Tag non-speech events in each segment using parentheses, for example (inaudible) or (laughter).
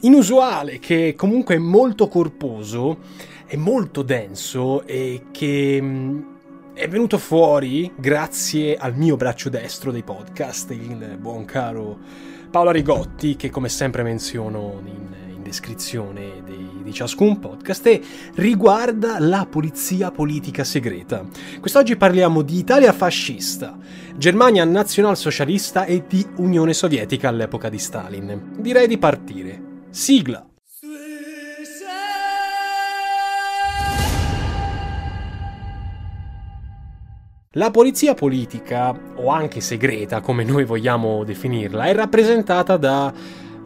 inusuale che comunque è molto corposo, è molto denso e che mm, è venuto fuori grazie al mio braccio destro dei podcast, il buon caro Paolo Rigotti, che come sempre menziono in, in descrizione dei, di ciascun podcast, e riguarda la polizia politica segreta. Quest'oggi parliamo di Italia fascista, Germania nazionalsocialista e di Unione Sovietica all'epoca di Stalin. Direi di partire. Sigla. La polizia politica, o anche segreta, come noi vogliamo definirla, è rappresentata da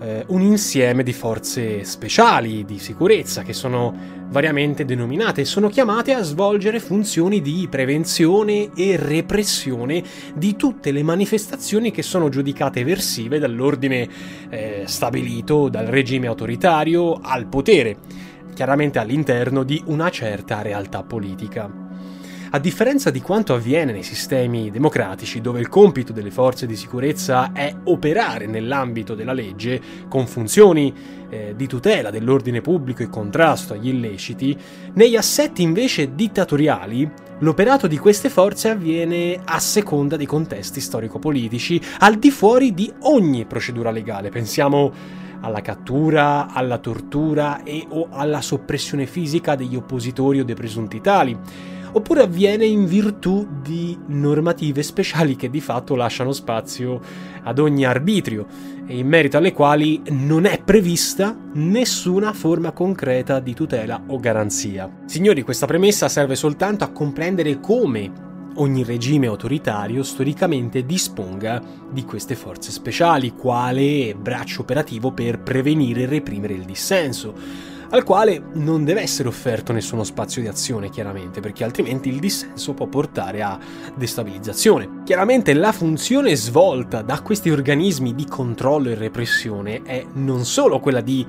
eh, un insieme di forze speciali di sicurezza che sono variamente denominate e sono chiamate a svolgere funzioni di prevenzione e repressione di tutte le manifestazioni che sono giudicate eversive dall'ordine eh, stabilito dal regime autoritario al potere, chiaramente all'interno di una certa realtà politica. A differenza di quanto avviene nei sistemi democratici, dove il compito delle forze di sicurezza è operare nell'ambito della legge con funzioni eh, di tutela dell'ordine pubblico e contrasto agli illeciti, negli assetti invece dittatoriali l'operato di queste forze avviene a seconda dei contesti storico-politici, al di fuori di ogni procedura legale. Pensiamo alla cattura, alla tortura e o alla soppressione fisica degli oppositori o dei presunti tali oppure avviene in virtù di normative speciali che di fatto lasciano spazio ad ogni arbitrio e in merito alle quali non è prevista nessuna forma concreta di tutela o garanzia. Signori, questa premessa serve soltanto a comprendere come ogni regime autoritario storicamente disponga di queste forze speciali, quale braccio operativo per prevenire e reprimere il dissenso al quale non deve essere offerto nessuno spazio di azione, chiaramente, perché altrimenti il dissenso può portare a destabilizzazione. Chiaramente la funzione svolta da questi organismi di controllo e repressione è non solo quella di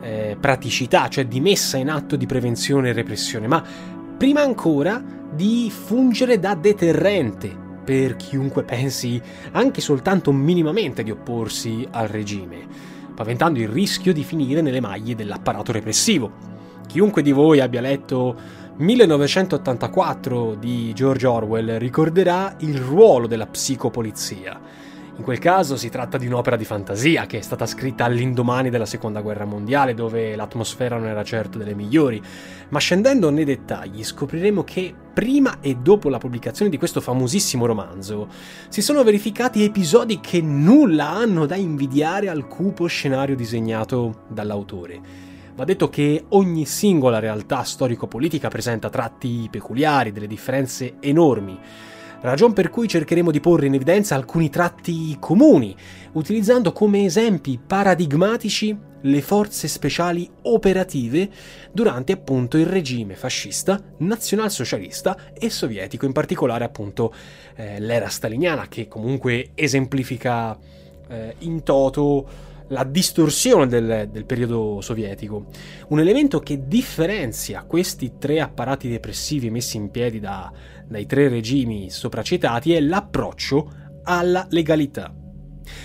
eh, praticità, cioè di messa in atto di prevenzione e repressione, ma prima ancora di fungere da deterrente per chiunque pensi anche soltanto minimamente di opporsi al regime paventando il rischio di finire nelle maglie dell'apparato repressivo. Chiunque di voi abbia letto 1984 di George Orwell ricorderà il ruolo della psicopolizia. In quel caso si tratta di un'opera di fantasia che è stata scritta all'indomani della Seconda Guerra Mondiale, dove l'atmosfera non era certo delle migliori, ma scendendo nei dettagli scopriremo che prima e dopo la pubblicazione di questo famosissimo romanzo si sono verificati episodi che nulla hanno da invidiare al cupo scenario disegnato dall'autore. Va detto che ogni singola realtà storico-politica presenta tratti peculiari, delle differenze enormi ragion per cui cercheremo di porre in evidenza alcuni tratti comuni, utilizzando come esempi paradigmatici le forze speciali operative durante appunto il regime fascista, nazionalsocialista e sovietico, in particolare appunto eh, l'era staliniana che comunque esemplifica eh, in toto la distorsione del, del, periodo sovietico, un elemento che differenzia questi tre apparati depressivi messi in piedi da, dai tre regimi sopracitati è l'approccio alla legalità.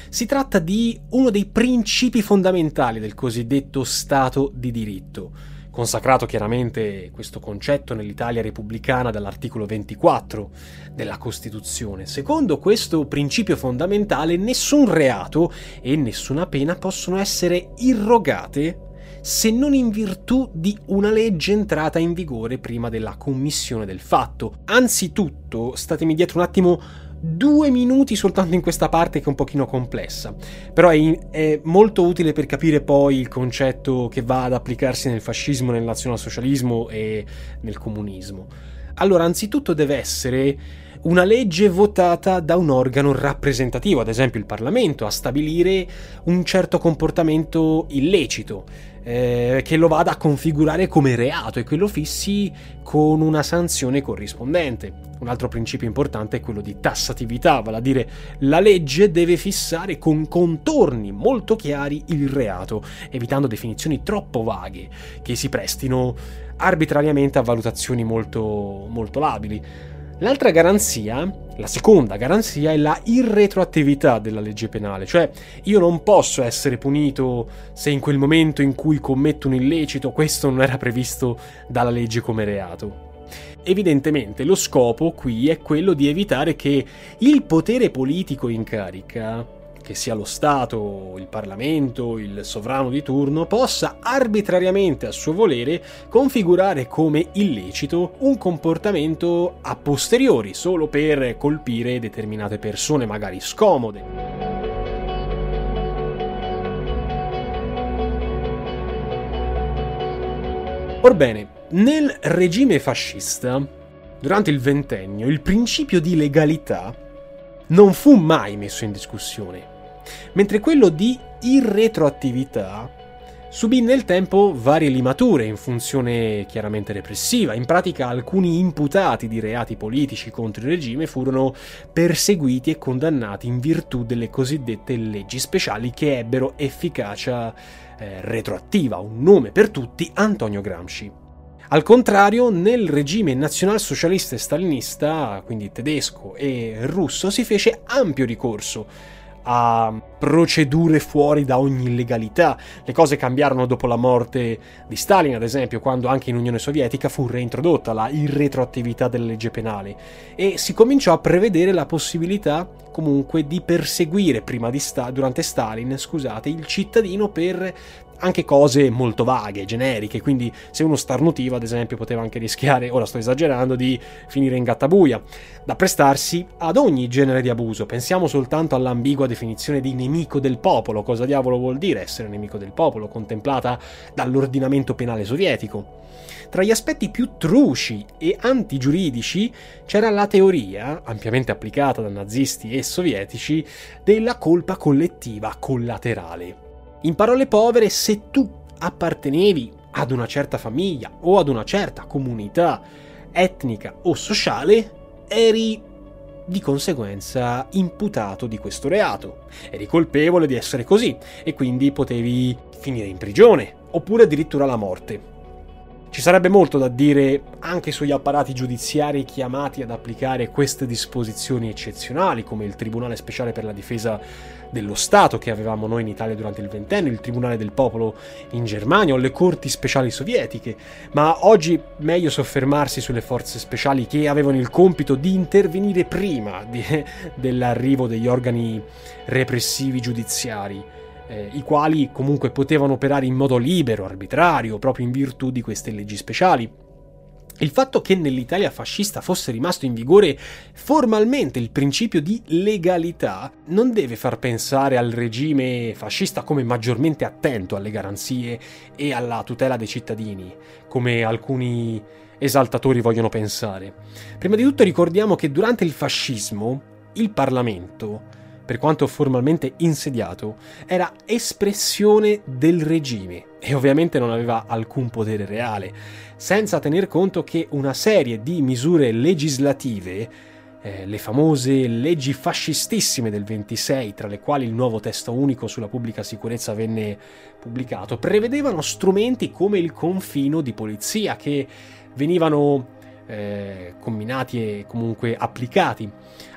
Si tratta di uno dei principi fondamentali del cosiddetto Stato di diritto, consacrato chiaramente questo concetto nell'Italia repubblicana dall'articolo 24 della Costituzione. Secondo questo principio fondamentale, nessun reato e nessuna pena possono essere irrogate se non in virtù di una legge entrata in vigore prima della commissione del fatto. Anzitutto, statemi dietro un attimo due minuti soltanto in questa parte che è un pochino complessa, però è, è, molto utile per capire poi il concetto che va ad applicarsi nel fascismo, nel nazionalsocialismo e nel comunismo. Allora, anzitutto deve essere una legge votata da un organo rappresentativo, ad esempio il Parlamento, a stabilire un certo comportamento illecito, eh, che lo vada a configurare come reato e che lo fissi con una sanzione corrispondente. Un altro principio importante è quello di tassatività, vale a dire la legge deve fissare con contorni molto chiari il reato, evitando definizioni troppo vaghe che si prestino arbitrariamente a valutazioni molto, molto labili. L'altra garanzia, la seconda garanzia, è la irretroattività della legge penale, cioè io non posso essere punito se in quel momento in cui commetto un illecito questo non era previsto dalla legge come reato. Evidentemente lo scopo qui è quello di evitare che il potere politico in carica che sia lo Stato, il Parlamento, il sovrano di turno, possa arbitrariamente a suo volere configurare come illecito un comportamento a posteriori, solo per colpire determinate persone magari scomode. Orbene, nel regime fascista, durante il ventennio, il principio di legalità non fu mai messo in discussione mentre quello di irretroattività subì nel tempo varie limature in funzione chiaramente repressiva. In pratica alcuni imputati di reati politici contro il regime furono perseguiti e condannati in virtù delle cosiddette leggi speciali che ebbero efficacia eh, retroattiva, un nome per tutti, Antonio Gramsci. Al contrario, nel regime nazionalsocialista e stalinista, quindi tedesco e russo, si fece ampio ricorso a procedure fuori da ogni legalità. Le cose cambiarono dopo la morte di Stalin, ad esempio, quando anche in Unione Sovietica fu reintrodotta la irretroattività della legge penale e si cominciò a prevedere la possibilità comunque di perseguire prima di sta- durante Stalin, scusate, il cittadino per anche cose molto vaghe, generiche, quindi se uno starnutiva, ad esempio, poteva anche rischiare, ora sto esagerando, di finire in gattabuia, da prestarsi ad ogni genere di abuso. Pensiamo soltanto all'ambigua definizione di nemico del popolo, cosa diavolo vuol dire essere nemico del popolo, contemplata dall'ordinamento penale sovietico. Tra gli aspetti più truci e antigiuridici c'era la teoria, ampiamente applicata da nazisti e sovietici, della colpa collettiva collaterale. In parole povere, se tu appartenevi ad una certa famiglia o ad una certa comunità etnica o sociale, eri di conseguenza imputato di questo reato. Eri colpevole di essere così e quindi potevi finire in prigione oppure addirittura la morte. Ci sarebbe molto da dire anche sugli apparati giudiziari chiamati ad applicare queste disposizioni eccezionali, come il Tribunale Speciale per la Difesa dello Stato che avevamo noi in Italia durante il ventennio, il Tribunale del Popolo in Germania o le Corti Speciali Sovietiche, ma oggi meglio soffermarsi sulle forze speciali che avevano il compito di intervenire prima di, (laughs) dell'arrivo degli organi repressivi giudiziari eh, i quali comunque potevano operare in modo libero, arbitrario, proprio in virtù di queste leggi speciali. Il fatto che nell'Italia fascista fosse rimasto in vigore formalmente il principio di legalità non deve far pensare al regime fascista come maggiormente attento alle garanzie e alla tutela dei cittadini, come alcuni esaltatori vogliono pensare. Prima di tutto ricordiamo che durante il fascismo il Parlamento per quanto formalmente insediato, era espressione del regime e ovviamente non aveva alcun potere reale, senza tener conto che una serie di misure legislative, eh, le famose leggi fascistissime del 26, tra le quali il nuovo testo unico sulla pubblica sicurezza venne pubblicato, prevedevano strumenti come il confino di polizia che venivano eh, combinati e comunque applicati,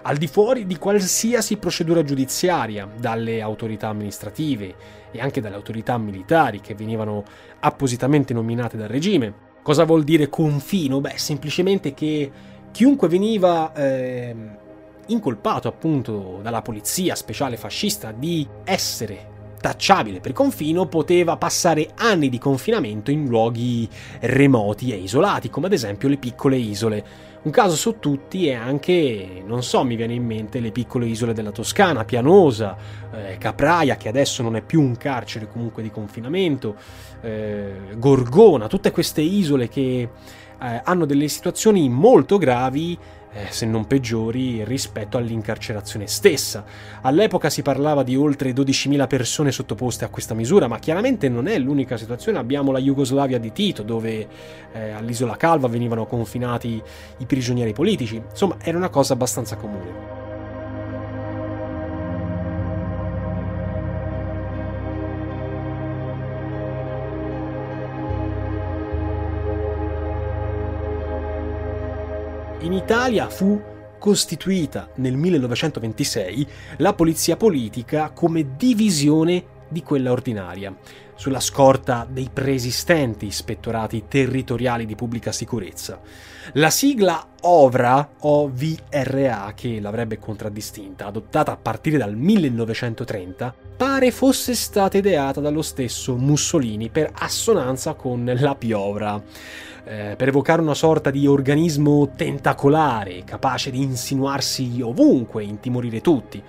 al di fuori di qualsiasi procedura giudiziaria, dalle autorità amministrative e anche dalle autorità militari che venivano appositamente nominate dal regime. Cosa vuol dire confino? Beh, semplicemente che chiunque veniva eh, incolpato appunto dalla polizia speciale fascista di essere tacciabile per confino poteva passare anni di confinamento in luoghi remoti e isolati, come ad esempio le piccole isole. Un caso su tutti è anche, non so, mi viene in mente le piccole isole della Toscana, Pianosa, eh, Capraia, che adesso non è più un carcere comunque di confinamento, eh, Gorgona, tutte queste isole che eh, hanno delle situazioni molto gravi eh, se non peggiori, rispetto all'incarcerazione stessa. All'epoca si parlava di oltre 12.000 persone sottoposte a questa misura, ma chiaramente non è l'unica situazione. Abbiamo la Jugoslavia di Tito, dove eh, all'isola Calva venivano confinati i prigionieri politici. Insomma, era una cosa abbastanza comune. In Italia fu costituita nel 1926 la polizia politica come divisione di quella ordinaria, sulla scorta dei preesistenti ispettorati territoriali di pubblica sicurezza. La sigla OVRA, OVRA, che l'avrebbe contraddistinta, adottata a partire dal 1930, pare fosse stata ideata dallo stesso Mussolini per assonanza con la piovra eh, per evocare una sorta di organismo tentacolare, capace di insinuarsi ovunque, intimorire tutti.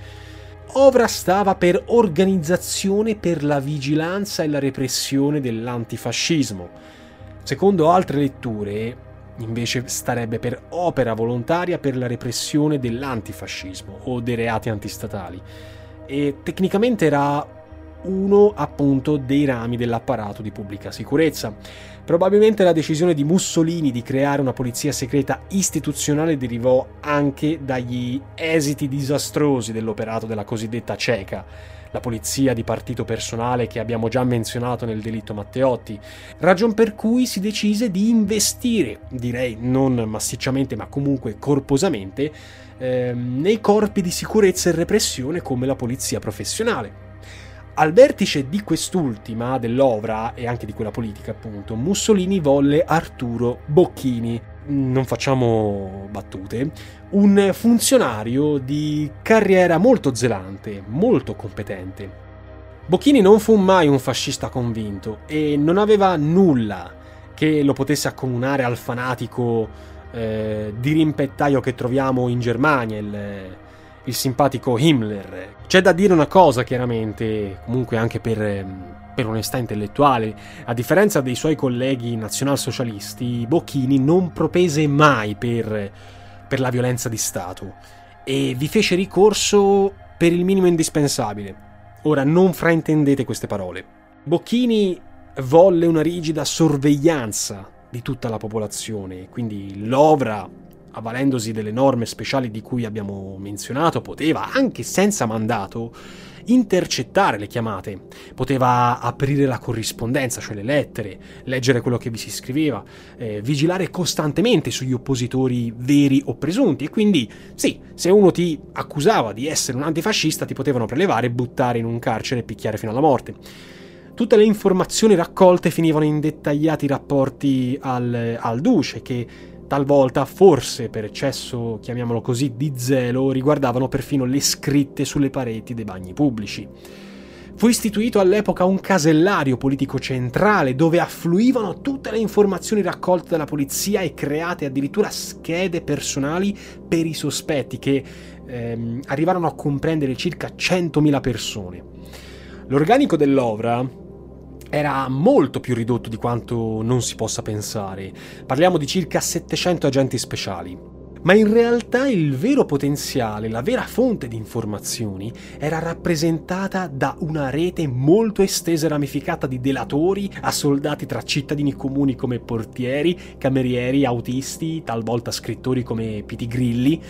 Ovra stava per Organizzazione per la vigilanza e la repressione dell'antifascismo. Secondo altre letture, invece starebbe per Opera volontaria per la repressione dell'antifascismo o dei reati antistatali. E tecnicamente era uno appunto dei rami dell'apparato di pubblica sicurezza. Probabilmente la decisione di Mussolini di creare una polizia segreta istituzionale derivò anche dagli esiti disastrosi dell'operato della cosiddetta CECA, la polizia di partito personale che abbiamo già menzionato nel delitto Matteotti, ragion per cui si decise di investire, direi non massicciamente ma comunque corposamente, ehm, nei corpi di sicurezza e repressione come la polizia professionale. Al vertice di quest'ultima, dell'Ovra e anche di quella politica, appunto, Mussolini volle Arturo Bocchini, non facciamo battute, un funzionario di carriera molto zelante, molto competente. Bocchini non fu mai un fascista convinto e non aveva nulla che lo potesse accomunare al fanatico eh, dirimpettaio che troviamo in Germania, il il simpatico Himmler. C'è da dire una cosa, chiaramente, comunque anche per, ehm, per onestà intellettuale, a differenza dei suoi colleghi nazionalsocialisti, Bocchini non propese mai per, per la violenza di Stato e vi fece ricorso per il minimo indispensabile. Ora non fraintendete queste parole. Bocchini volle una rigida sorveglianza di tutta la popolazione, quindi l'ovra avvalendosi delle norme speciali di cui abbiamo menzionato, poteva, anche senza mandato, intercettare le chiamate, poteva aprire la corrispondenza, cioè le lettere, leggere quello che vi si scriveva, eh, vigilare costantemente sugli oppositori veri o presunti e quindi sì, se uno ti accusava di essere un antifascista ti potevano prelevare, buttare in un carcere e picchiare fino alla morte. Tutte le informazioni raccolte finivano in dettagliati rapporti al, al duce che talvolta, forse per eccesso, chiamiamolo così, di zelo, riguardavano perfino le scritte sulle pareti dei bagni pubblici. Fu istituito all'epoca un casellario politico centrale dove affluivano tutte le informazioni raccolte dalla polizia e create addirittura schede personali per i sospetti che ehm, arrivarono a comprendere circa 100.000 persone. L'organico dell'Ovra era molto più ridotto di quanto non si possa pensare. Parliamo di circa 700 agenti speciali. Ma in realtà il vero potenziale, la vera fonte di informazioni, era rappresentata da una rete molto estesa e ramificata di delatori a soldati tra cittadini comuni come portieri, camerieri, autisti, talvolta scrittori come Piti Grilli.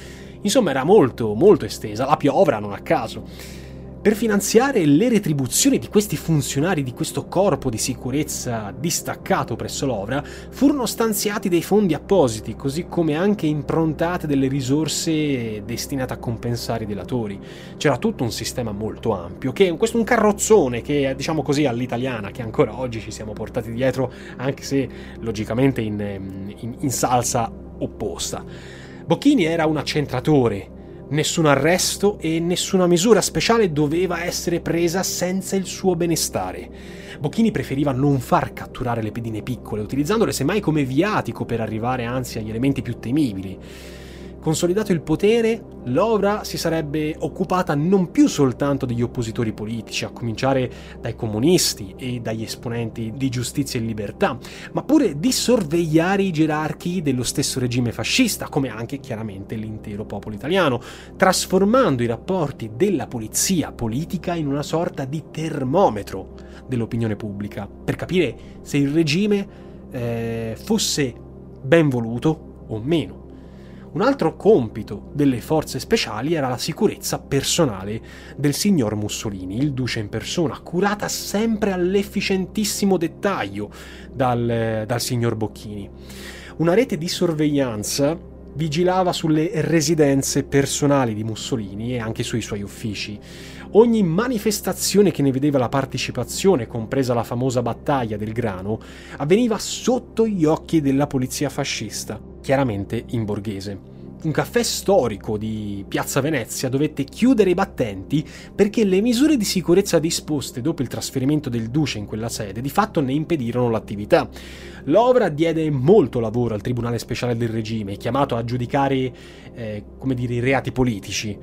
Insomma, era molto, molto estesa, la piovra non a caso. Per finanziare le retribuzioni di questi funzionari di questo corpo di sicurezza distaccato presso l'Ovra furono stanziati dei fondi appositi, così come anche improntate delle risorse destinate a compensare i delatori. C'era tutto un sistema molto ampio, che questo un carrozzone che diciamo così all'italiana, che ancora oggi ci siamo portati dietro, anche se logicamente in, in, in salsa opposta. Bocchini era un accentratore, Nessun arresto e nessuna misura speciale doveva essere presa senza il suo benestare. Bocchini preferiva non far catturare le pedine piccole, utilizzandole semmai come viatico per arrivare anzi agli elementi più temibili. Consolidato il potere, l'Ovra si sarebbe occupata non più soltanto degli oppositori politici, a cominciare dai comunisti e dagli esponenti di giustizia e libertà, ma pure di sorvegliare i gerarchi dello stesso regime fascista, come anche chiaramente l'intero popolo italiano, trasformando i rapporti della polizia politica in una sorta di termometro dell'opinione pubblica, per capire se il regime eh, fosse ben voluto o meno. Un altro compito delle forze speciali era la sicurezza personale del signor Mussolini, il duce in persona, curata sempre all'efficientissimo dettaglio dal, dal signor Bocchini. Una rete di sorveglianza vigilava sulle residenze personali di Mussolini e anche sui suoi uffici. Ogni manifestazione che ne vedeva la partecipazione, compresa la famosa battaglia del grano, avveniva sotto gli occhi della polizia fascista, chiaramente in borghese un caffè storico di Piazza Venezia dovette chiudere i battenti perché le misure di sicurezza disposte dopo il trasferimento del duce in quella sede di fatto ne impedirono l'attività. L'Ovra diede molto lavoro al Tribunale Speciale del Regime, chiamato a giudicare eh, dire, i reati politici.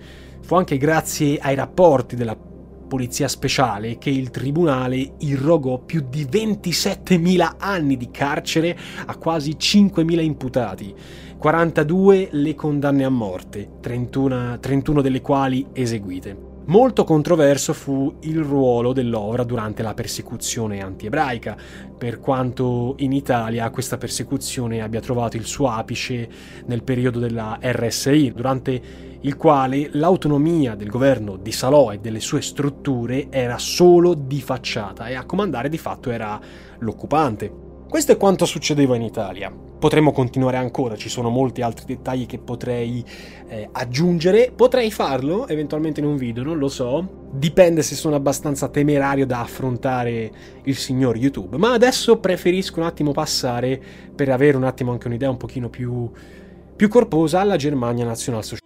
Fu anche grazie ai rapporti della polizia speciale che il tribunale irrogò più di 27.000 anni di carcere a quasi 5.000 imputati. 42 le condanne a morte, 31, 31 delle quali eseguite. Molto controverso fu il ruolo dell'Ovra durante la persecuzione anti-ebraica, per quanto in Italia questa persecuzione abbia trovato il suo apice nel periodo della RSI, durante il quale l'autonomia del governo di Salò e delle sue strutture era solo di facciata e a comandare di fatto era l'occupante. Questo è quanto succedeva in Italia. Potremmo continuare ancora, ci sono molti altri dettagli che potrei eh, aggiungere. Potrei farlo eventualmente in un video, non lo so. Dipende se sono abbastanza temerario da affrontare il signor YouTube. Ma adesso preferisco un attimo passare per avere un attimo anche un'idea un pochino più, più corposa alla Germania Nationalsocialistica.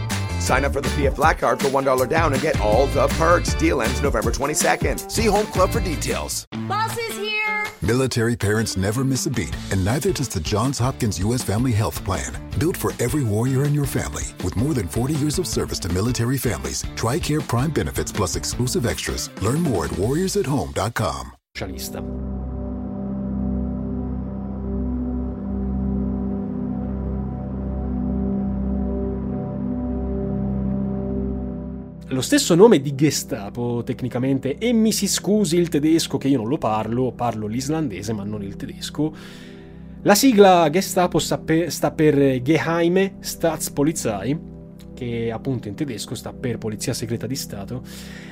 Sign up for the PF Black Card for $1 down and get all the perks. Deal ends November 22nd. See Home Club for details. Boss is here! Military parents never miss a beat, and neither does the Johns Hopkins U.S. Family Health Plan. Built for every warrior in your family. With more than 40 years of service to military families, TRICARE Prime benefits plus exclusive extras. Learn more at warriorsathome.com. lo stesso nome di Gestapo tecnicamente e mi si scusi il tedesco che io non lo parlo, parlo l'islandese ma non il tedesco. La sigla Gestapo sta per, sta per Geheime Staatspolizei, che appunto in tedesco sta per Polizia Segreta di Stato,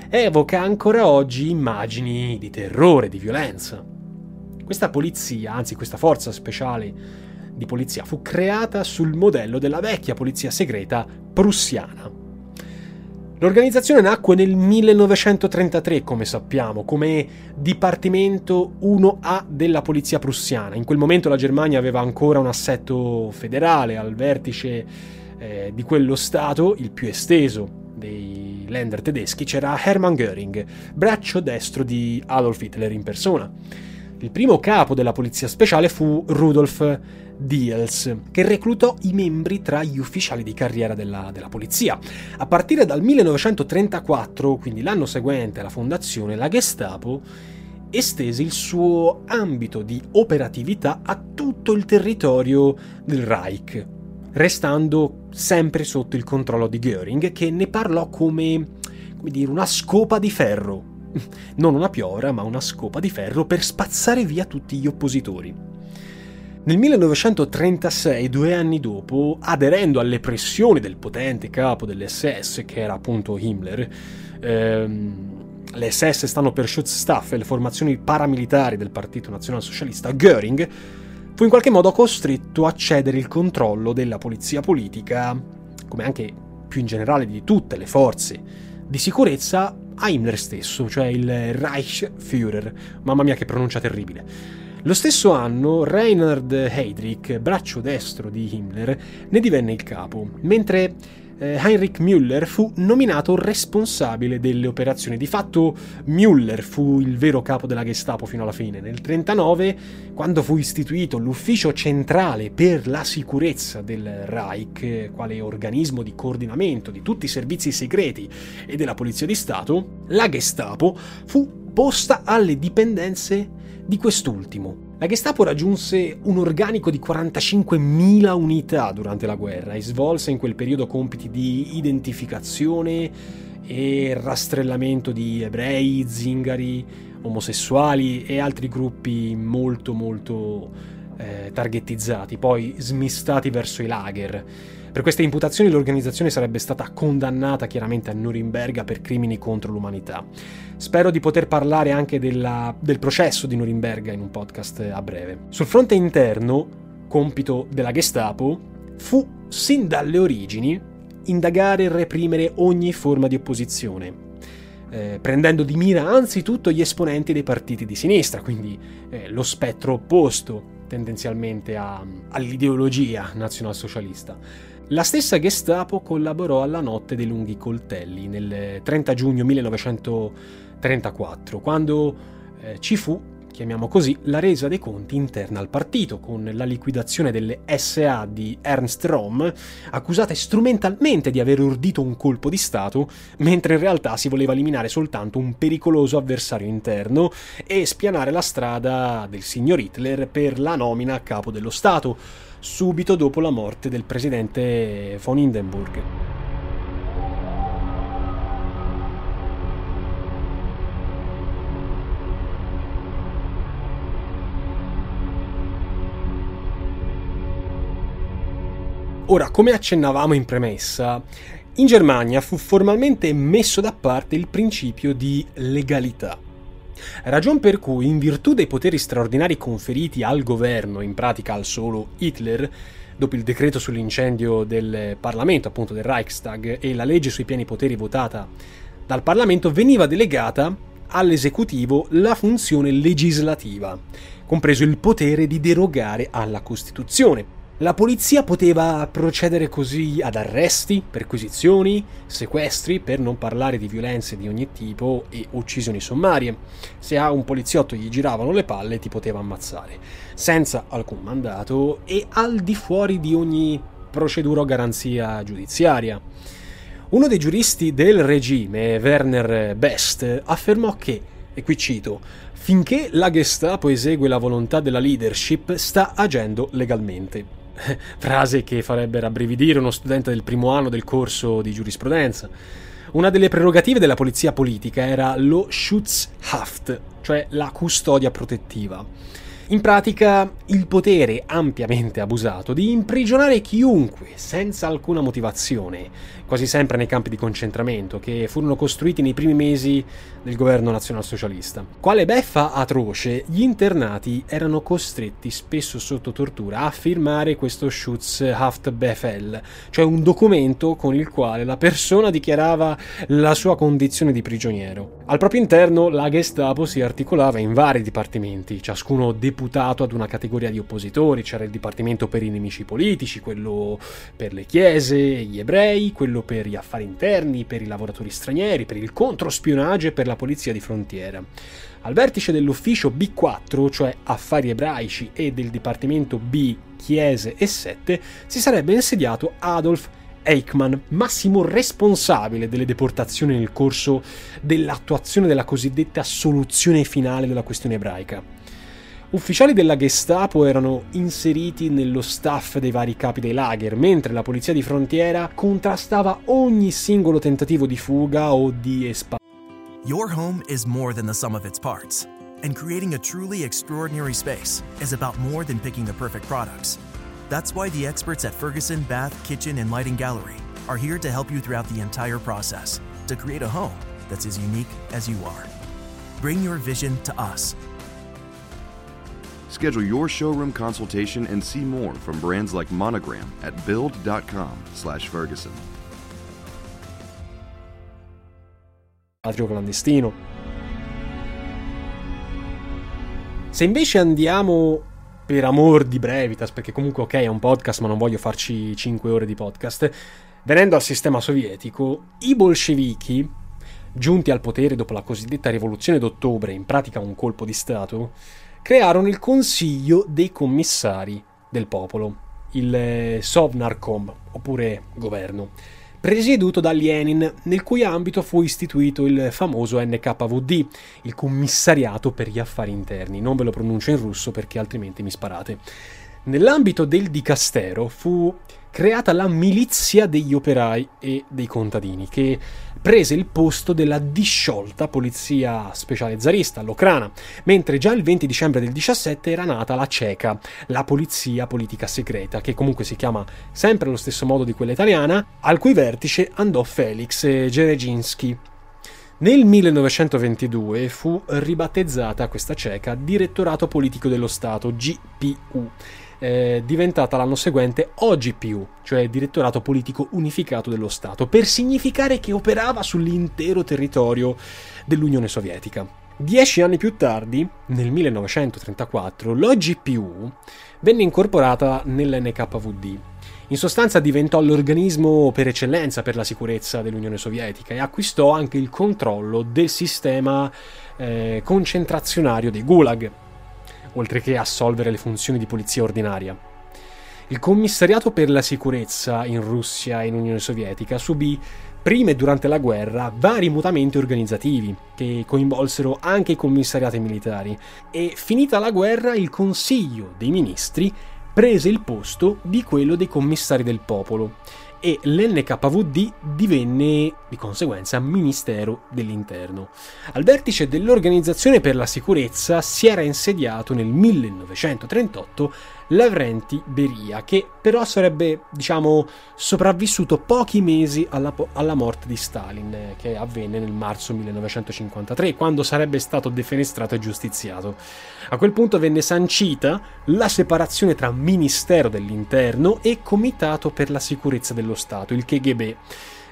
evoca ancora oggi immagini di terrore, di violenza. Questa polizia, anzi questa forza speciale di polizia, fu creata sul modello della vecchia polizia segreta prussiana L'organizzazione nacque nel 1933, come sappiamo, come Dipartimento 1A della polizia prussiana. In quel momento la Germania aveva ancora un assetto federale al vertice eh, di quello Stato, il più esteso dei Länder tedeschi, c'era Hermann Göring, braccio destro di Adolf Hitler in persona. Il primo capo della polizia speciale fu Rudolf Diels, che reclutò i membri tra gli ufficiali di carriera della, della, polizia. A partire dal 1934, quindi l'anno seguente alla fondazione, la Gestapo estese il suo ambito di operatività a tutto il territorio del Reich, restando sempre sotto il controllo di Göring, che ne parlò come, come dire, una scopa di ferro. (laughs) Non una piovra, ma una scopa di ferro per spazzare via tutti gli oppositori. Nel 1936, due anni dopo, aderendo alle pressioni del potente capo dell'SS, che era appunto Himmler, ehm, le SS stanno per Schutzstaffel, le formazioni paramilitari del Partito Nazionalsocialista, Göring fu in qualche modo costretto a cedere il controllo della polizia politica, come anche più in generale di tutte le forze di sicurezza, a Himmler stesso, cioè il Reichsführer. Mamma mia che pronuncia terribile. Lo stesso anno Reinhard Heydrich, braccio destro di Himmler, ne divenne il capo, mentre Heinrich Müller fu nominato responsabile delle operazioni. Di fatto Müller fu il vero capo della Gestapo fino alla fine. Nel 1939, quando fu istituito l'ufficio centrale per la sicurezza del Reich, quale organismo di coordinamento di tutti i servizi segreti e della Polizia di Stato, la Gestapo fu posta alle dipendenze di quest'ultimo. La Gestapo raggiunse un organico di 45.000 unità durante la guerra e svolse in quel periodo compiti di identificazione e rastrellamento di ebrei, zingari, omosessuali e altri gruppi molto molto eh, targettizzati, poi smistati verso i lager. Per queste imputazioni l'organizzazione sarebbe stata condannata chiaramente a Norimberga per crimini contro l'umanità. Spero di poter parlare anche della, del processo di Norimberga in un podcast a breve. Sul fronte interno, compito della Gestapo fu sin dalle origini indagare e reprimere ogni forma di opposizione, eh, prendendo di mira anzitutto gli esponenti dei partiti di sinistra, quindi eh, lo spettro opposto tendenzialmente a, all'ideologia nazionalsocialista. La stessa Gestapo collaborò alla notte dei lunghi coltelli nel 30 giugno 1934, quando eh, ci fu, chiamiamo così, la resa dei conti interna al partito, con la liquidazione delle SA di Ernst Röhm, accusate strumentalmente di aver ordito un colpo di Stato, mentre in realtà si voleva eliminare soltanto un pericoloso avversario interno e spianare la strada del signor Hitler per la nomina a capo dello Stato subito dopo la morte del presidente von Hindenburg. Ora, come accennavamo in premessa, in Germania fu formalmente messo da parte il principio di legalità. Ragion per cui, in virtù dei poteri straordinari conferiti al governo, in pratica al solo Hitler, dopo il decreto sull'incendio del Parlamento, appunto del Reichstag, e la legge sui pieni poteri votata dal Parlamento, veniva delegata all'esecutivo la funzione legislativa, compreso il potere di derogare alla Costituzione, la polizia poteva procedere così ad arresti, perquisizioni, sequestri, per non parlare di violenze di ogni tipo e uccisioni sommarie. Se a un poliziotto gli giravano le palle ti poteva ammazzare, senza alcun mandato e al di fuori di ogni procedura o garanzia giudiziaria. Uno dei giuristi del regime, Werner Best, affermò che, e qui cito, finché la Gestapo esegue la volontà della leadership sta agendo legalmente. (laughs) frase che farebbe rabbrividire uno studente del primo anno del corso di giurisprudenza. Una delle prerogative della polizia politica era lo Schutzhaft, cioè la custodia protettiva. In pratica, il potere ampiamente abusato di imprigionare chiunque senza alcuna motivazione, quasi sempre nei campi di concentramento che furono costruiti nei primi mesi del governo nazionalsocialista. Quale beffa atroce, gli internati erano costretti, spesso sotto tortura, a firmare questo Schutzhaftbefehl, cioè un documento con il quale la persona dichiarava la sua condizione di prigioniero. Al proprio interno la Gestapo si articolava in vari dipartimenti, ciascuno deputato ad una categoria di oppositori, c'era il dipartimento per i nemici politici, quello per le chiese, gli ebrei, quello per gli affari interni, per i lavoratori stranieri, per il controspionaggio e per la polizia di frontiera. Al vertice dell'ufficio B4, cioè affari ebraici, e del dipartimento B, chiese e sette, si sarebbe insediato Adolf Eichmann, massimo responsabile delle deportazioni nel corso dell'attuazione della cosiddetta soluzione finale della questione ebraica. Ufficiali della Gestapo erano inseriti nello staff dei vari capi dei lager, mentre la polizia di frontiera contrastava ogni singolo tentativo di fuga o di espansione. Your home is more than the sum of its parts, and creating a truly extraordinary space is about more than picking the perfect products. That's why the experts at Ferguson Bath, Kitchen, and Lighting Gallery are here to help you throughout the entire process to create a home that's as unique as you are. Bring your vision to us. Schedule your showroom consultation and see more from brands like Monogram at build.com/ferguson. Atrio clandestino. Se invece andiamo per amor di brevitas, perché comunque ok è un podcast ma non voglio farci 5 ore di podcast, venendo al sistema sovietico, i bolscevichi, giunti al potere dopo la cosiddetta rivoluzione d'ottobre, in pratica un colpo di Stato, crearono il Consiglio dei Commissari del Popolo, il Sovnarkom, oppure governo presieduto da Lenin, nel cui ambito fu istituito il famoso NKVD, il Commissariato per gli Affari Interni. Non ve lo pronuncio in russo perché altrimenti mi sparate. Nell'ambito del dicastero fu creata la milizia degli operai e dei contadini, che prese il posto della disciolta polizia speciale zarista, l'Ocrana, mentre già il 20 dicembre del 17 era nata la CECA, la polizia politica segreta, che comunque si chiama sempre allo stesso modo di quella italiana, al cui vertice andò Felix Gereginski. Nel 1922 fu ribattezzata questa CECA Direttorato Politico dello Stato, GPU, eh, diventata l'anno seguente OGPU, cioè Direttorato Politico Unificato dello Stato, per significare che operava sull'intero territorio dell'Unione Sovietica. Dieci anni più tardi, nel 1934, l'OGPU venne incorporata nell'NKVD. In sostanza diventò l'organismo per eccellenza per la sicurezza dell'Unione Sovietica e acquistò anche il controllo del sistema eh, concentrazionario dei Gulag, oltre che assolvere le funzioni di polizia ordinaria. Il commissariato per la sicurezza in Russia e in Unione Sovietica subì prima e durante la guerra vari mutamenti organizzativi che coinvolsero anche i commissariati militari e finita la guerra il Consiglio dei Ministri prese il posto di quello dei commissari del popolo e l'NKVD divenne di conseguenza Ministero dell'Interno. Al vertice dell'Organizzazione per la Sicurezza si era insediato nel 1938 Lavrenti Beria, che però sarebbe, diciamo, sopravvissuto pochi mesi alla, alla, morte di Stalin, che avvenne nel marzo 1953, quando sarebbe stato defenestrato e giustiziato. A quel punto venne sancita la separazione tra Ministero dell'Interno e Comitato per la Sicurezza dello Stato, il KGB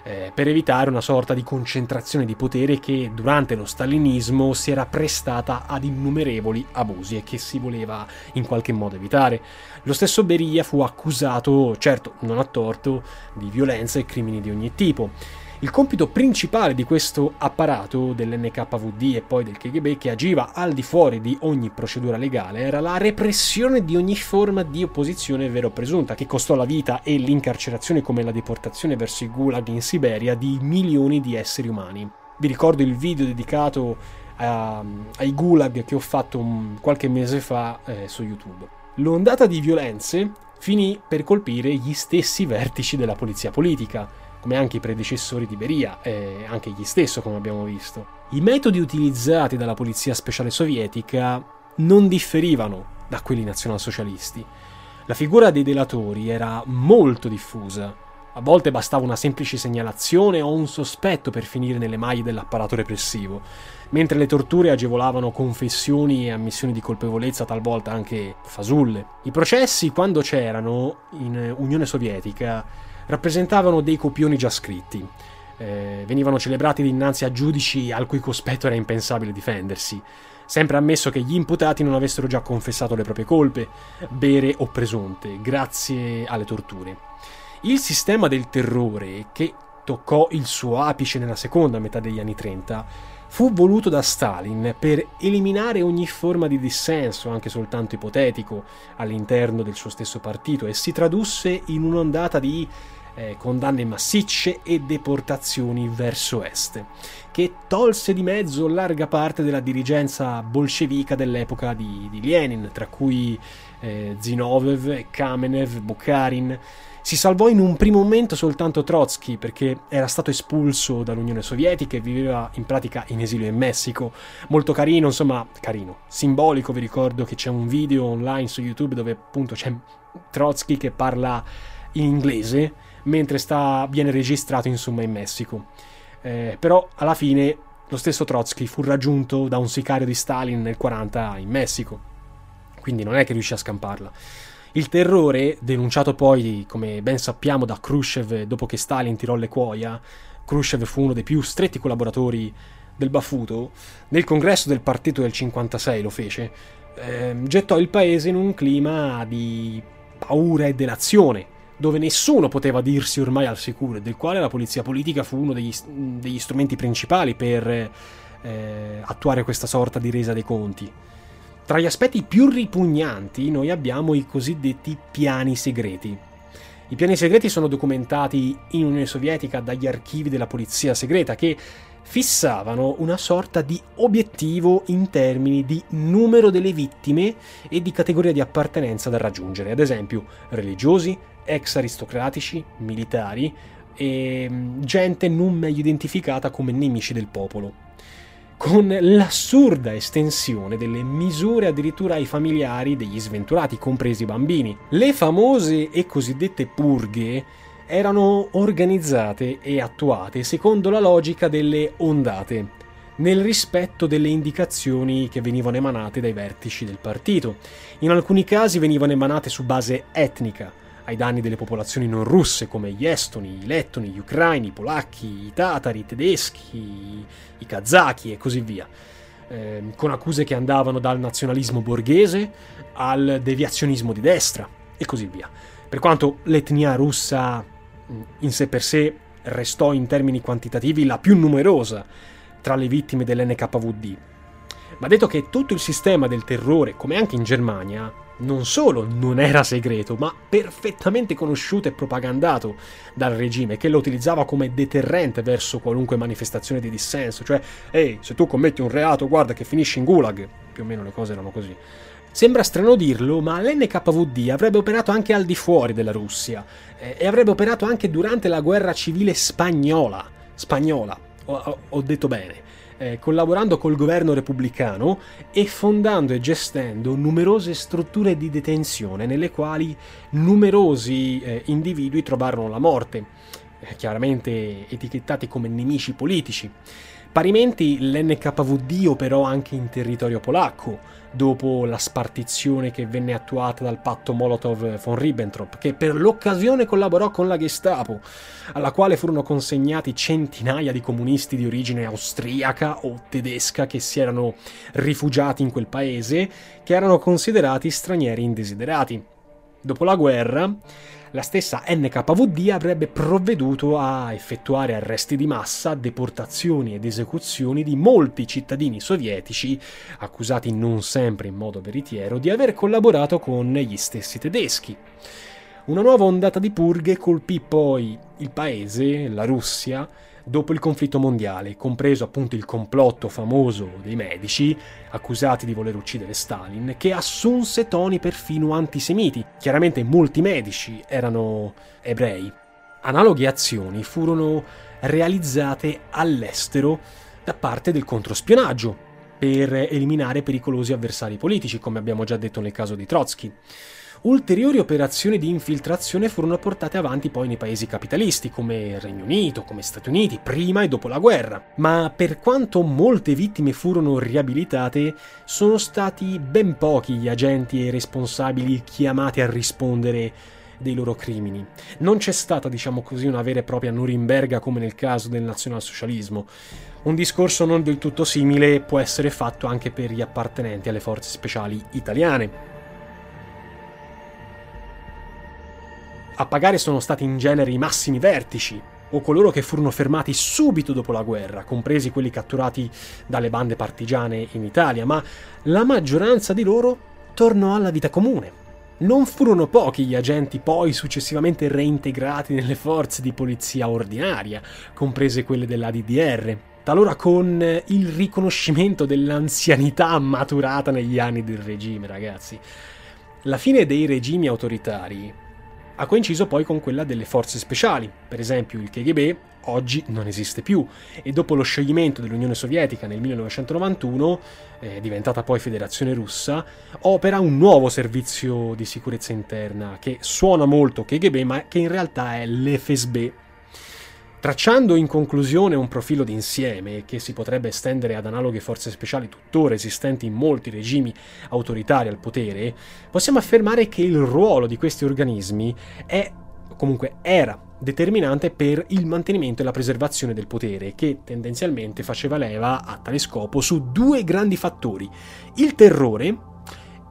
eh, per evitare una sorta di concentrazione di potere che durante lo stalinismo si era prestata ad innumerevoli abusi e che si voleva in qualche modo evitare. Lo stesso Beria fu accusato, certo non a torto, di violenza e crimini di ogni tipo. Il compito principale di questo apparato dell'NKVD e poi del KGB che agiva al di fuori di ogni procedura legale era la repressione di ogni forma di opposizione vero o presunta che costò la vita e l'incarcerazione come la deportazione verso i gulag in Siberia di milioni di esseri umani. Vi ricordo il video dedicato a, ai gulag che ho fatto un, qualche mese fa eh, su YouTube. L'ondata di violenze finì per colpire gli stessi vertici della polizia politica come anche i predecessori di Beria e anche gli stesso, come abbiamo visto. I metodi utilizzati dalla polizia speciale sovietica non differivano da quelli nazionalsocialisti. La figura dei delatori era molto diffusa. A volte bastava una semplice segnalazione o un sospetto per finire nelle maglie dell'apparato repressivo, mentre le torture agevolavano confessioni e ammissioni di colpevolezza, talvolta anche fasulle. I processi, quando c'erano in Unione Sovietica, rappresentavano dei copioni già scritti. Eh, venivano celebrati dinanzi a giudici al cui cospetto era impensabile difendersi, sempre ammesso che gli imputati non avessero già confessato le proprie colpe, vere o presunte, grazie alle torture. Il sistema del terrore, che toccò il suo apice nella seconda metà degli anni 30, fu voluto da Stalin per eliminare ogni forma di dissenso, anche soltanto ipotetico, all'interno del suo stesso partito e si tradusse in un'ondata di eh, condanne massicce e deportazioni verso est, che tolse di mezzo larga parte della dirigenza bolscevica dell'epoca di, di Lenin, tra cui eh, Zinoviev, Kamenev, Bukharin. Si salvò in un primo momento soltanto Trotsky perché era stato espulso dall'Unione Sovietica e viveva in pratica in esilio in Messico. Molto carino, insomma, carino, simbolico, vi ricordo che c'è un video online su YouTube dove appunto c'è Trotsky che parla in inglese mentre sta, viene registrato insomma in Messico. Eh, però alla fine lo stesso Trotsky fu raggiunto da un sicario di Stalin nel 40 in Messico, quindi non è che riuscì a scamparla. Il terrore, denunciato poi, come ben sappiamo, da Khrushchev dopo che Stalin tirò le cuoia, Khrushchev fu uno dei più stretti collaboratori del Bafuto, nel congresso del partito del 56 lo fece, eh, gettò il paese in un clima di paura e delazione, dove nessuno poteva dirsi ormai al sicuro e del quale la polizia politica fu uno degli, degli strumenti principali per eh, attuare questa sorta di resa dei conti. Tra gli aspetti più ripugnanti noi abbiamo i cosiddetti piani segreti. I piani segreti sono documentati in Unione Sovietica dagli archivi della polizia segreta che fissavano una sorta di obiettivo in termini di numero delle vittime e di categoria di appartenenza da raggiungere, ad esempio religiosi, ex aristocratici, militari e mm, gente non meglio identificata come nemici del popolo con l'assurda estensione delle misure addirittura ai familiari degli sventurati, compresi i bambini. Le famose e cosiddette purghe erano organizzate e attuate secondo la logica delle ondate, nel rispetto delle indicazioni che venivano emanate dai vertici del partito. In alcuni casi venivano emanate su base etnica, ai danni delle popolazioni non russe come gli estoni, i lettoni, gli ucraini, i polacchi, i tatari, i tedeschi, i kazaki e così via, eh, con accuse che andavano dal nazionalismo borghese al deviazionismo di destra e così via. Per quanto l'etnia russa in sé per sé restò in termini quantitativi la più numerosa tra le vittime dell'NKVD. Ma detto che tutto il sistema del terrore, come anche in Germania, non solo non era segreto, ma perfettamente conosciuto e propagandato dal regime, che lo utilizzava come deterrente verso qualunque manifestazione di dissenso, cioè, ehi, se tu commetti un reato, guarda che finisci in gulag, più o meno le cose erano così. Sembra strano dirlo, ma l'NKVD avrebbe operato anche al di fuori della Russia eh, e avrebbe operato anche durante la guerra civile spagnola. Spagnola, ho, ho detto bene eh, collaborando col governo repubblicano e fondando e gestendo numerose strutture di detenzione nelle quali numerosi eh, individui trovarono la morte, chiaramente etichettati come nemici politici. Parimenti l'NKVD operò anche in territorio polacco, dopo la spartizione che venne attuata dal patto Molotov-von Ribbentrop, che per l'occasione collaborò con la Gestapo, alla quale furono consegnati centinaia di comunisti di origine austriaca o tedesca che si erano rifugiati in quel paese, che erano considerati stranieri indesiderati. Dopo la guerra, la stessa NKVD avrebbe provveduto a effettuare arresti di massa, deportazioni ed esecuzioni di molti cittadini sovietici, accusati non sempre in modo veritiero di aver collaborato con gli stessi tedeschi. Una nuova ondata di purghe colpì poi il paese, la Russia, dopo il conflitto mondiale, compreso appunto il complotto famoso dei medici, accusati di voler uccidere Stalin, che assunse toni perfino antisemiti. Chiaramente molti medici erano ebrei. Analoghe azioni furono realizzate all'estero da parte del controspionaggio. per eliminare pericolosi avversari politici, come abbiamo già detto nel caso di Trotsky. Ulteriori operazioni di infiltrazione furono portate avanti poi nei paesi capitalisti, come Regno Unito, come Stati Uniti, prima e dopo la guerra. Ma per quanto molte vittime furono riabilitate, sono stati ben pochi gli agenti e responsabili chiamati a rispondere dei loro crimini. Non c'è stata, diciamo così, una vera e propria Norimberga come nel caso del nazionalsocialismo. Un discorso non del tutto simile può essere fatto anche per gli appartenenti alle forze speciali italiane. A pagare sono stati in genere i massimi vertici, o coloro che furono fermati subito dopo la guerra, compresi quelli catturati dalle bande partigiane in Italia, ma la maggioranza di loro tornò alla vita comune. Non furono pochi gli agenti poi successivamente reintegrati nelle forze di polizia ordinaria, comprese quelle della DDR, talora con il riconoscimento dell'anzianità maturata negli anni del regime, ragazzi. La fine dei regimi autoritari ha coinciso poi con quella delle forze speciali, per esempio il KGB oggi non esiste più e dopo lo scioglimento dell'Unione Sovietica nel 1991, eh, diventata poi Federazione Russa, opera un nuovo servizio di sicurezza interna che suona molto KGB ma che in realtà è l'FSB Tracciando in conclusione un profilo d'insieme che si potrebbe estendere ad analoghe forze speciali tuttora esistenti in molti regimi autoritari al potere, possiamo affermare che il ruolo di questi organismi è, comunque era, determinante per il mantenimento e la preservazione del potere, che tendenzialmente faceva leva a tale scopo su due grandi fattori, il terrore,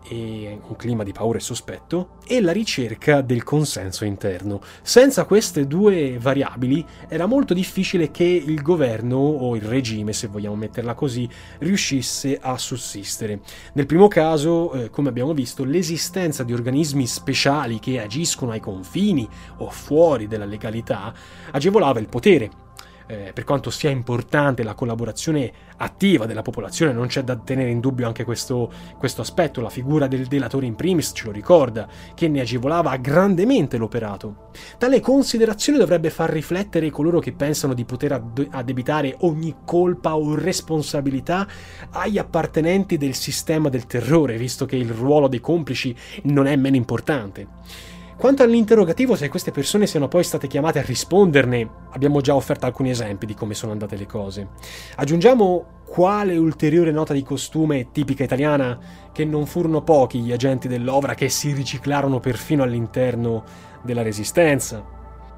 e un clima di paura e sospetto, e la ricerca del consenso interno. Senza queste due variabili era molto difficile che il governo o il regime, se vogliamo metterla così, riuscisse a sussistere. Nel primo caso, eh, come abbiamo visto, l'esistenza di organismi speciali che agiscono ai confini o fuori della legalità agevolava il potere eh, per quanto sia importante la collaborazione attiva della popolazione, non c'è da tenere in dubbio anche questo, questo aspetto, la figura del delatore in primis ce lo ricorda, che ne agevolava grandemente l'operato. Tale considerazione dovrebbe far riflettere coloro che pensano di poter addebitare ogni colpa o responsabilità agli appartenenti del sistema del terrore, visto che il ruolo dei complici non è meno importante. Quanto all'interrogativo se queste persone siano poi state chiamate a risponderne, abbiamo già offerto alcuni esempi di come sono andate le cose. Aggiungiamo quale ulteriore nota di costume tipica italiana che non furono pochi gli agenti dell'Ovra che si riciclarono perfino all'interno della Resistenza.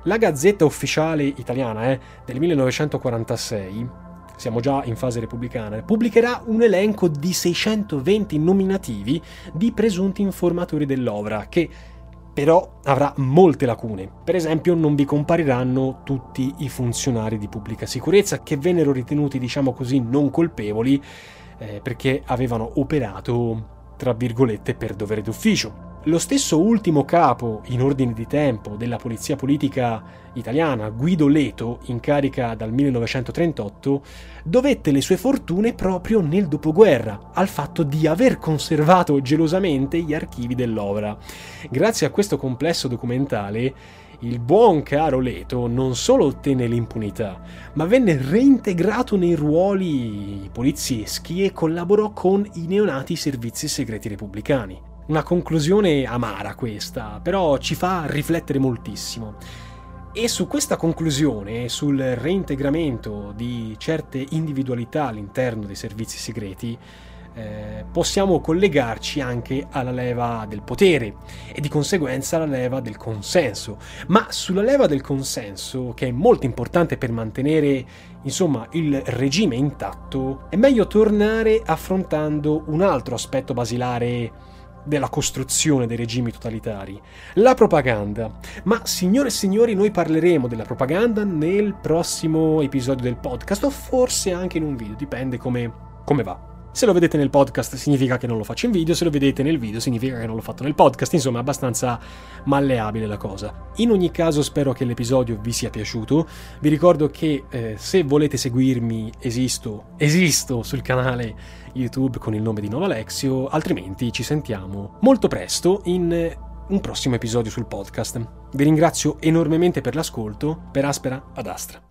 La Gazzetta Ufficiale Italiana eh, del 1946 siamo già in fase repubblicana, pubblicherà un elenco di 620 nominativi di presunti informatori dell'Ovra che però avrà molte lacune. Per esempio non vi compariranno tutti i funzionari di pubblica sicurezza che vennero ritenuti, diciamo così, non colpevoli eh, perché avevano operato, tra virgolette, per dovere d'ufficio. Lo stesso ultimo capo in ordine di tempo della polizia politica italiana, Guido Leto, in carica dal 1938, dovette le sue fortune proprio nel dopoguerra, al fatto di aver conservato gelosamente gli archivi dell'opera. Grazie a questo complesso documentale, il buon caro Leto non solo ottenne l'impunità, ma venne reintegrato nei ruoli polizieschi e collaborò con i neonati servizi segreti repubblicani. Una conclusione amara questa, però ci fa riflettere moltissimo. E su questa conclusione, sul reintegramento di certe individualità all'interno dei servizi segreti, eh, possiamo collegarci anche alla leva del potere e di conseguenza alla leva del consenso. Ma sulla leva del consenso, che è molto importante per mantenere insomma il regime intatto, è meglio tornare affrontando un altro aspetto basilare della costruzione dei regimi totalitari, la propaganda. Ma signore e signori, noi parleremo della propaganda nel prossimo episodio del podcast o forse anche in un video, dipende come, come va. Se lo vedete nel podcast significa che non lo faccio in video, se lo vedete nel video significa che non l'ho fatto nel podcast, insomma è abbastanza malleabile la cosa. In ogni caso spero che l'episodio vi sia piaciuto, vi ricordo che eh, se volete seguirmi esisto, esisto sul canale YouTube con il nome di Nova Alexio, altrimenti ci sentiamo molto presto in un prossimo episodio sul podcast. Vi ringrazio enormemente per l'ascolto, per Aspera ad Astra.